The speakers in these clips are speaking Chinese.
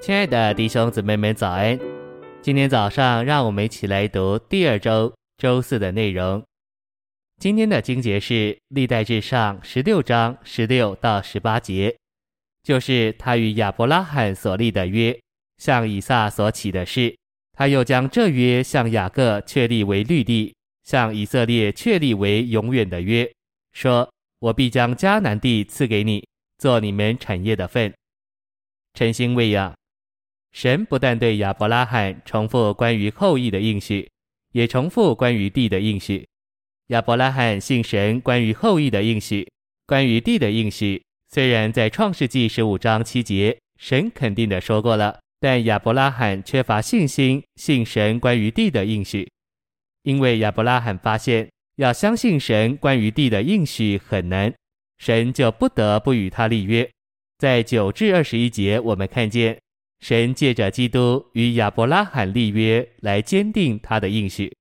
亲爱的弟兄姊妹们，早安！今天早上，让我们一起来读第二周周四的内容。今天的经节是《历代志上》十六章十六到十八节，就是他与亚伯拉罕所立的约，向以撒所起的誓。他又将这约向雅各确立为律例，向以色列确立为永远的约，说：“我必将迦南地赐给你，做你们产业的分。”晨星喂养。神不但对亚伯拉罕重复关于后裔的应许，也重复关于地的应许。亚伯拉罕信神关于后裔的应许，关于地的应许，虽然在创世纪十五章七节，神肯定的说过了，但亚伯拉罕缺乏信心，信神关于地的应许。因为亚伯拉罕发现要相信神关于地的应许很难，神就不得不与他立约。在九至二十一节，我们看见。神借着基督与亚伯拉罕立约，来坚定他的应许。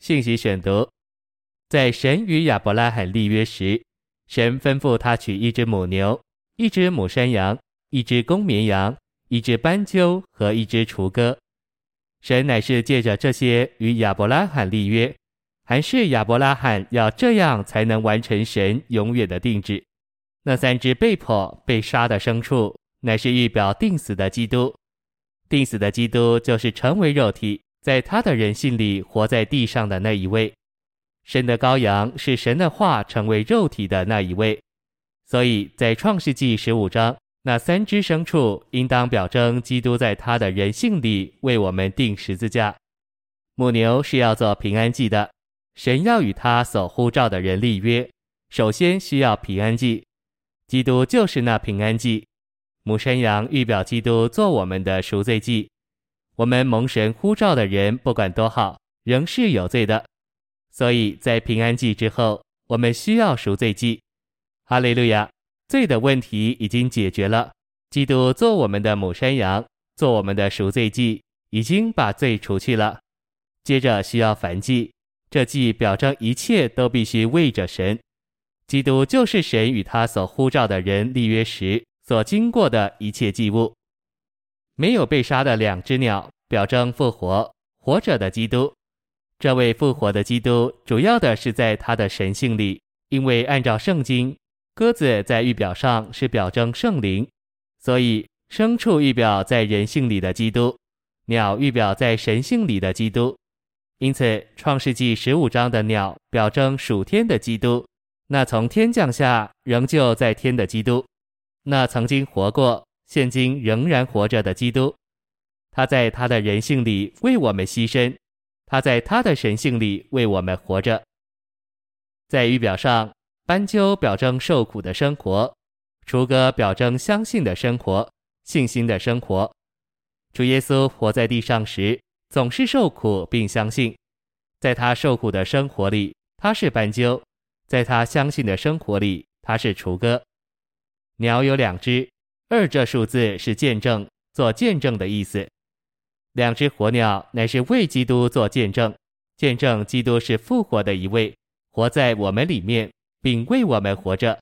信息选读：在神与亚伯拉罕立约时，神吩咐他取一只母牛、一只母山羊、一只公绵羊、一只斑鸠和一只雏鸽。神乃是借着这些与亚伯拉罕立约，还是亚伯拉罕要这样才能完成神永远的定旨。那三只被迫被杀的牲畜。乃是预表定死的基督，定死的基督就是成为肉体，在他的人性里活在地上的那一位。神的羔羊是神的话成为肉体的那一位，所以在创世纪十五章，那三只牲畜应当表征基督在他的人性里为我们钉十字架。母牛是要做平安祭的，神要与他所呼召的人立约，首先需要平安祭，基督就是那平安祭。母山羊预表基督做我们的赎罪祭，我们蒙神呼召的人，不管多好，仍是有罪的。所以在平安祭之后，我们需要赎罪祭。哈利路亚！罪的问题已经解决了，基督做我们的母山羊，做我们的赎罪祭，已经把罪除去了。接着需要燔祭，这祭表彰一切都必须为着神。基督就是神与他所呼召的人立约时。所经过的一切祭物，没有被杀的两只鸟，表征复活活着的基督。这位复活的基督，主要的是在他的神性里，因为按照圣经，鸽子在预表上是表征圣灵，所以牲畜预表在人性里的基督，鸟预表在神性里的基督。因此，创世纪十五章的鸟表征属天的基督，那从天降下仍旧在天的基督。那曾经活过、现今仍然活着的基督，他在他的人性里为我们牺牲，他在他的神性里为我们活着。在预表上，斑鸠表征受苦的生活，雏鸽表征相信的生活、信心的生活。主耶稣活在地上时，总是受苦并相信，在他受苦的生活里，他是斑鸠；在他相信的生活里，他是雏鸽。鸟有两只，二这数字是见证，做见证的意思。两只活鸟乃是为基督做见证，见证基督是复活的一位，活在我们里面，并为我们活着。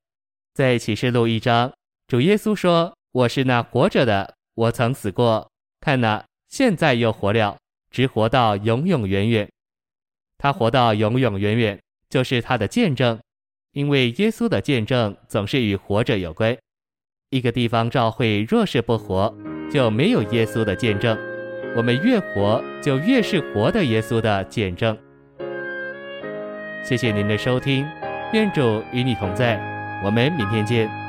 在启示录一章，主耶稣说：“我是那活着的，我曾死过，看哪，现在又活了，直活到永永远远。他活到永永远远，就是他的见证，因为耶稣的见证总是与活着有关。”一个地方教会若是不活，就没有耶稣的见证。我们越活，就越是活的耶稣的见证。谢谢您的收听，愿主与你同在，我们明天见。